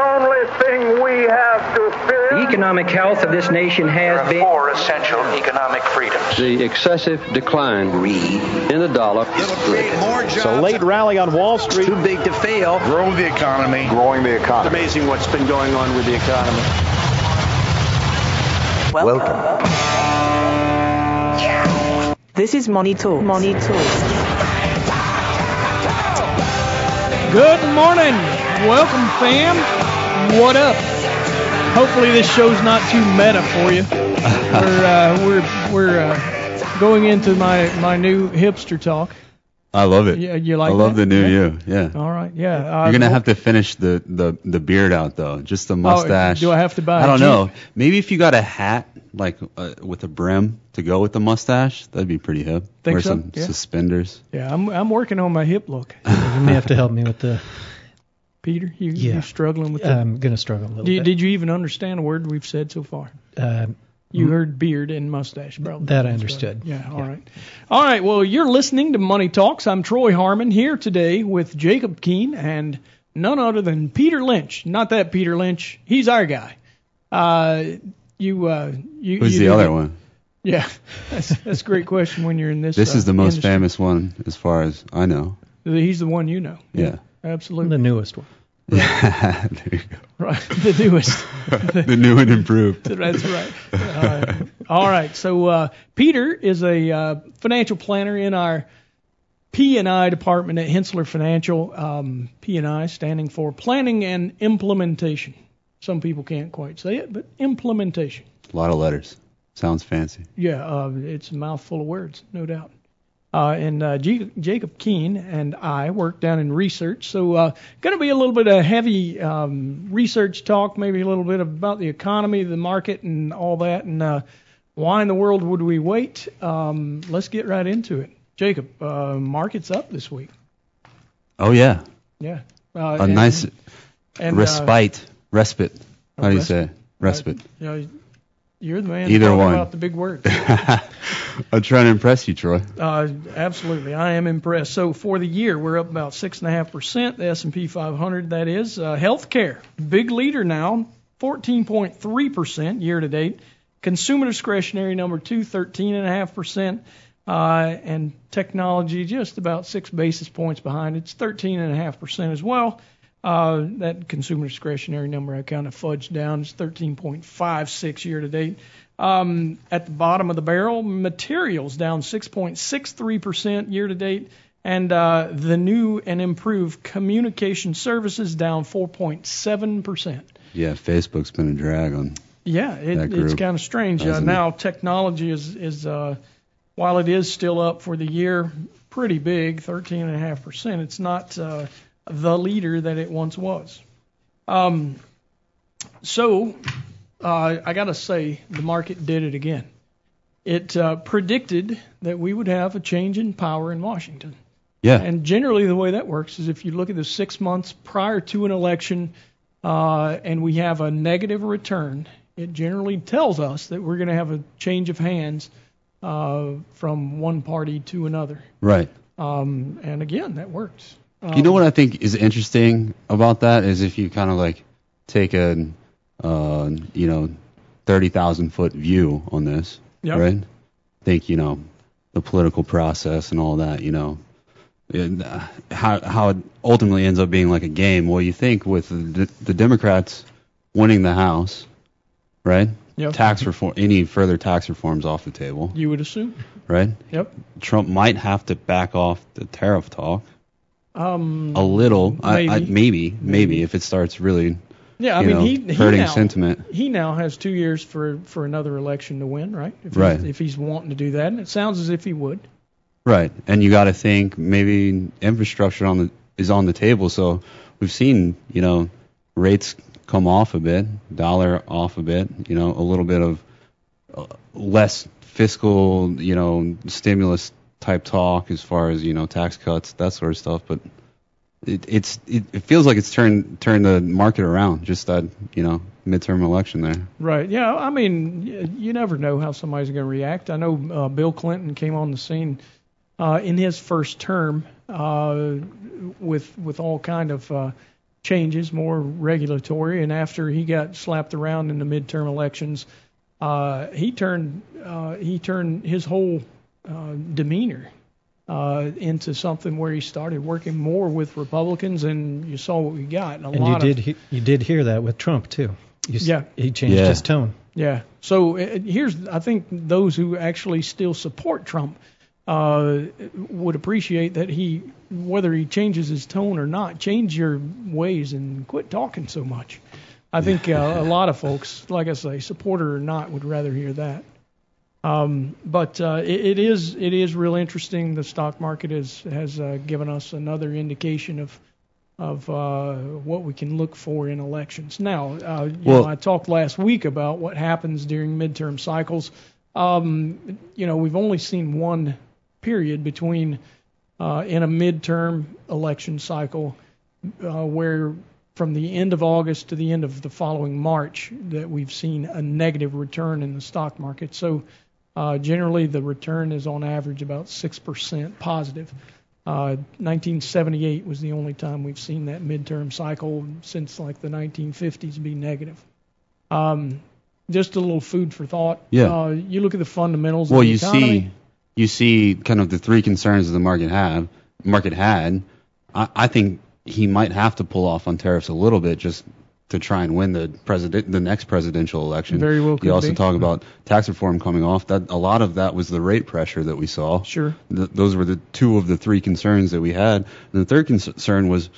only thing we have to fear. The economic health of this nation has been. Four essential economic freedoms. The excessive decline in the dollar is good. So late rally on Wall Street. Too big to fail. Grow the economy. Growing the economy. It's amazing what's been going on with the economy. Welcome. Welcome. This is Money Talks. Money Talks. Good morning. Welcome, fam. What up? Hopefully this show's not too meta for you. we're uh, we're we're uh, going into my my new hipster talk. I love it. Yeah, you like I love that? the new yeah. you. Yeah. All right. Yeah. Uh, You're gonna well, have to finish the, the, the beard out though, just the mustache. Oh, do I have to buy? I a don't Jeep? know. Maybe if you got a hat like uh, with a brim to go with the mustache, that'd be pretty hip. Think Wear so? some Yeah. suspenders. Yeah, I'm I'm working on my hip look. You may have to help me with the. Peter, you Yeah. you struggling with that? I'm gonna struggle a little Did, bit. did you even understand a word we've said so far? Um, You heard beard and mustache, probably. That I That's right. understood. Yeah, all Yeah. right. All right, well, you're listening to Money Talks. I'm Troy Harmon here today with Jacob Keene and none other than Peter Lynch. Not that Peter Lynch. He's our guy. Uh, you, uh, you. Who's you the do other get- one? Yeah, that's, that's a great question when you're in this. This uh, is the most industry. famous one as far as I know. He's the one you know. Yeah. Absolutely. the newest one. there you go. Right. The newest. the new and improved. That's right. Uh, all right. So uh, Peter is a uh, financial planner in our P&I department at Hensler Financial. Um, P&I standing for Planning and Implementation. Some people can't quite say it, but implementation. A lot of letters. Sounds fancy. Yeah, uh, it's a mouthful of words, no doubt. Uh, and uh, G- Jacob Keene and I work down in research, so uh, going to be a little bit of heavy um, research talk, maybe a little bit about the economy, the market, and all that. And uh, why in the world would we wait? Um, let's get right into it. Jacob, uh, market's up this week. Oh yeah. Yeah. Uh, A and- nice and, uh, respite. respite. How do you respite. say? Respite. you know, you're the man Either one. about the big words. I'm trying to impress you, Troy. Uh, absolutely, I am impressed. So for the year, we're up about six and a half percent. The S&P 500, that is. Uh, healthcare, big leader now, 14.3 percent year to date. Consumer discretionary number two, 13.5 percent. Uh, and technology just about six basis points behind. It's 13.5 percent as well. Uh, that consumer discretionary number I kind of fudged down. is 13.56 year to date. Um, at the bottom of the barrel, materials down 6.63% year to date, and uh, the new and improved communication services down 4.7%. Yeah, Facebook's been a drag on. Yeah, it, it's kind of strange. Uh, hasn't it? now technology is is uh, while it is still up for the year, pretty big, 13.5%. It's not uh, the leader that it once was. Um, so uh, I got to say, the market did it again. It uh, predicted that we would have a change in power in Washington. Yeah. And generally, the way that works is if you look at the six months prior to an election uh, and we have a negative return, it generally tells us that we're going to have a change of hands uh, from one party to another. Right. Um, and again, that works. Um, you know what I think is interesting about that is if you kind of like take a, uh, you know, thirty thousand foot view on this, Yep. right? Think you know the political process and all that, you know, and, uh, how how it ultimately ends up being like a game. Well, you think with the, the Democrats winning the House, right? Yep. Tax reform, any further tax reforms off the table, You would assume. right? Yep. Trump might have to back off the tariff talk Um, a little, I, I, maybe. maybe, maybe if it starts really, yeah, I mean, know, he, he hurting now, sentiment. He now has two years for, for another election to win, right? If Right. He's, if he's wanting to do that, and it sounds as if he would. Right, and you got to think maybe infrastructure on the is on the table. So we've seen, you know, rates come off a bit, dollar off a bit, you know, a little bit of uh, less fiscal, you know, stimulus type talk as far as you know tax cuts, that sort of stuff. But it, it's it, it feels like it's turned turned the market around. Just that you know midterm election there. Right. Yeah. I mean, you never know how somebody's going to react. I know uh, Bill Clinton came on the scene uh, in his first term uh, with with all kind of uh, changes, more regulatory, and after he got slapped around in the midterm elections, uh, he turned uh, he turned his whole uh, demeanor uh, into something where he started working more with Republicans, and you saw what we got. And, a And lot you of, did he, you did hear that with Trump too. You, Yeah. He changed Yeah. his tone. Yeah. So uh, here's, I think those who actually still support Trump uh, would appreciate that he, whether he changes his tone or not, change your ways and quit talking so much. I think uh, a lot of folks, like I say, supporter or not, would rather hear that. Um, but uh, it, it is it is real interesting. The stock market is, has uh, given us another indication of of uh, what we can look for in elections. Now, uh, you Well- know, I talked last week about what happens during midterm cycles. Um, you know, we've only seen one period between uh, in a midterm election cycle uh, where from the end of August to the end of the following March that we've seen a negative return in the stock market. So uh, generally the return is on average about 6% positive. Uh, 1978 was the only time we've seen that midterm cycle since like the 1950s be negative. Um, just a little food for thought. Yeah. Uh, you look at the fundamentals Well, of the market. Well you economy. see, you see, kind of the three concerns that the market have, market had. I, I think he might have to pull off on tariffs a little bit just to try and win the president, the next presidential election. Very well You also be. talk about tax reform coming off. That a lot of that was the rate pressure that we saw. Sure. Th- those were the two of the three concerns that we had. And the third concern was,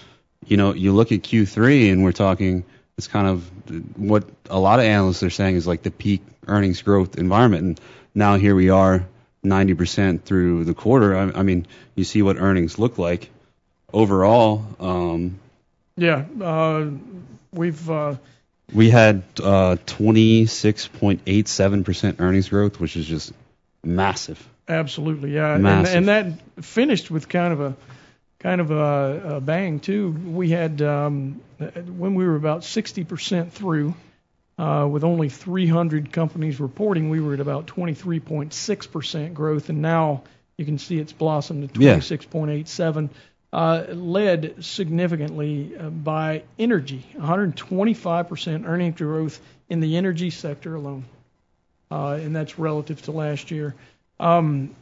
you know, you look at Q3 and we're talking, it's kind of what a lot of analysts are saying is like the peak earnings growth environment. And now here we are 90% through the quarter. I, I mean, you see what earnings look like overall. Um, Yeah, uh, we've uh, we had uh, 26.87% earnings growth, which is just massive. absolutely yeah, and, Massive. and that finished with kind of a kind of a, a bang too. We had um, when we were about 60% through, uh, with only 300 companies reporting, we were at about 23.6% growth, and now you can see it's blossomed to Yeah. 26.87. Uh, led significantly uh, by energy, 125% earning growth in the energy sector alone, uh, and that's relative to last year. Um,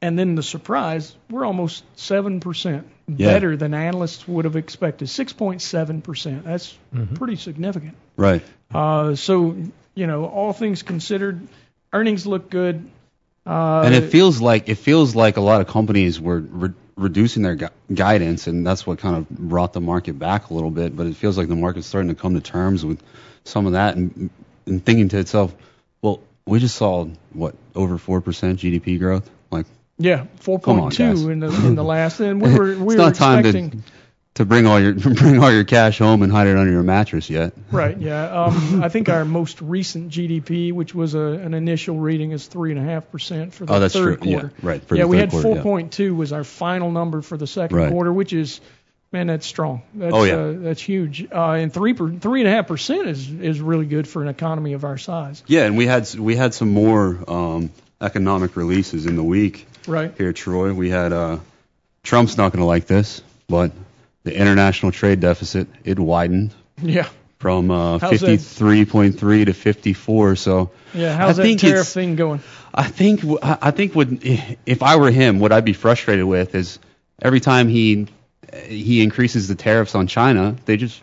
and then the surprise, we're almost 7% Yeah. better than analysts would have expected. 6.7%. That's pretty significant. Right. Uh, so, you know, all things considered, earnings look good. Uh, and it feels like it feels like a lot of companies were re- reducing their gu- guidance, and that's what kind of brought the market back a little bit. But it feels like the market's starting to come to terms with some of that, and, and thinking to itself, well, we just saw what over four percent GDP growth. Like, yeah, 4.2 in the in the last, and we were we it's were not time expecting. to to bring all your bring all your cash home and hide it under your mattress yet. Right. Yeah. Um, I think our most recent GDP, which was a, an initial reading, is three and a half percent for the Oh, that's third true. Yeah, quarter. right, for yeah, the we third had quarter, yeah. 4.2 was our final number for the second Right. quarter, which is, man, that's strong. That's, Oh, yeah. uh, that's huge. Uh, and three per, three and a half percent is is really good for an economy of our size. Yeah, and we had we had some more um, economic releases in the week. Right. here, Troy. We had uh, Trump's not going to like this, but the international trade deficit it widened Yeah. from uh, How's that? 53.3 to 54. So Yeah. How's I that tariff thing going? I think I think what if I were him, what I'd be frustrated with is every time he he increases the tariffs on China, they just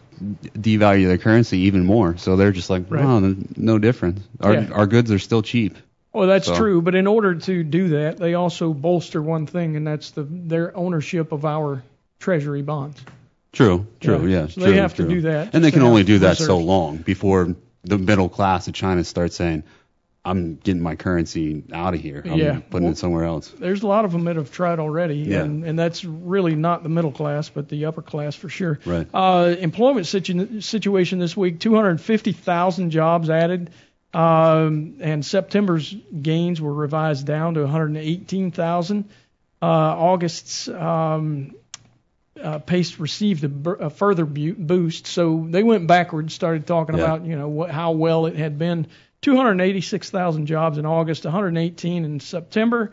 devalue their currency even more. So they're just like, Right. oh, no difference. Our Yeah. our goods are still cheap. Well, that's So- true, but in order to do that, they also bolster one thing, and that's the their ownership of our treasury bonds. True, true, Yeah. yeah. So they true, have to do that And they can only do that so long before the middle class of China starts saying, I'm getting my currency out of here. I'm Yeah. putting Well- it somewhere else. There's a lot of them that have tried already, Yeah. and, and that's really not the middle class, but the upper class for sure. Right. Uh, employment situ- situation this week: 250,000 jobs added, um, and September's gains were revised down to 118,000. Uh, August's um, uh, pace received a, a further bu- boost, so they went backwards, started talking Yeah. about you know what, how well it had been. 286,000 jobs in August, 118 in September,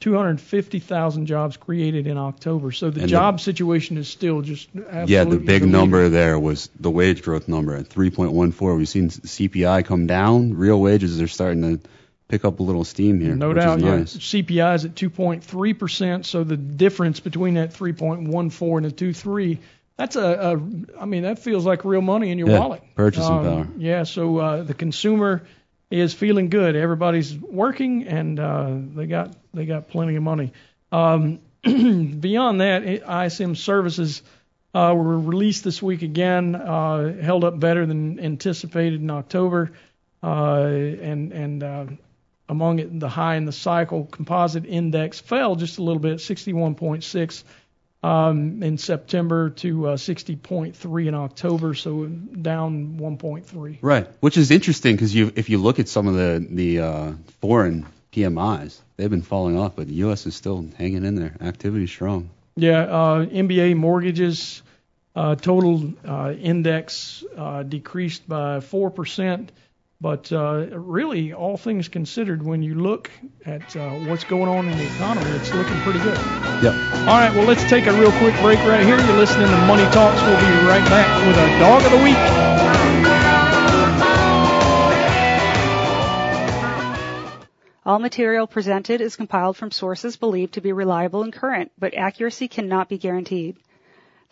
250,000 jobs created in October. So the And the- job situation is still just absolutely. Yeah, the big number there was the wage growth number at 3.14. We've seen CPI come down. Real wages are starting to pick up a little steam here. No which doubt. Is nice. CPI is at 2.3%, so the difference between that 3.14 and the 2.3, that's a, a I mean, that feels like real money in your Yeah, wallet. purchasing Um, power. Yeah, so uh, the consumer is feeling good. Everybody's working, and uh, they got they got plenty of money. Um, beyond that, ISM services uh, were released this week again, uh, held up better than anticipated in October, uh, and and uh, among it, the high in the cycle composite index fell just a little bit, 61.6 um, in September to uh, 60.3 in October, so down 1.3. Right, which is interesting because you, if you look at some of the the uh, foreign PMIs, they've been falling off, but the U.S. is still hanging in there. Activity strong. Yeah, uh, MBA mortgages uh, total uh, index uh, decreased by four percent, but uh, really, all things considered, when you look at uh, what's going on in the economy, it's looking pretty good. Yep. All right, well, let's take a real quick break right here. You're listening to Money Talks. We'll be right back with a dog of the week. All material presented is compiled from sources believed to be reliable and current, but accuracy cannot be guaranteed.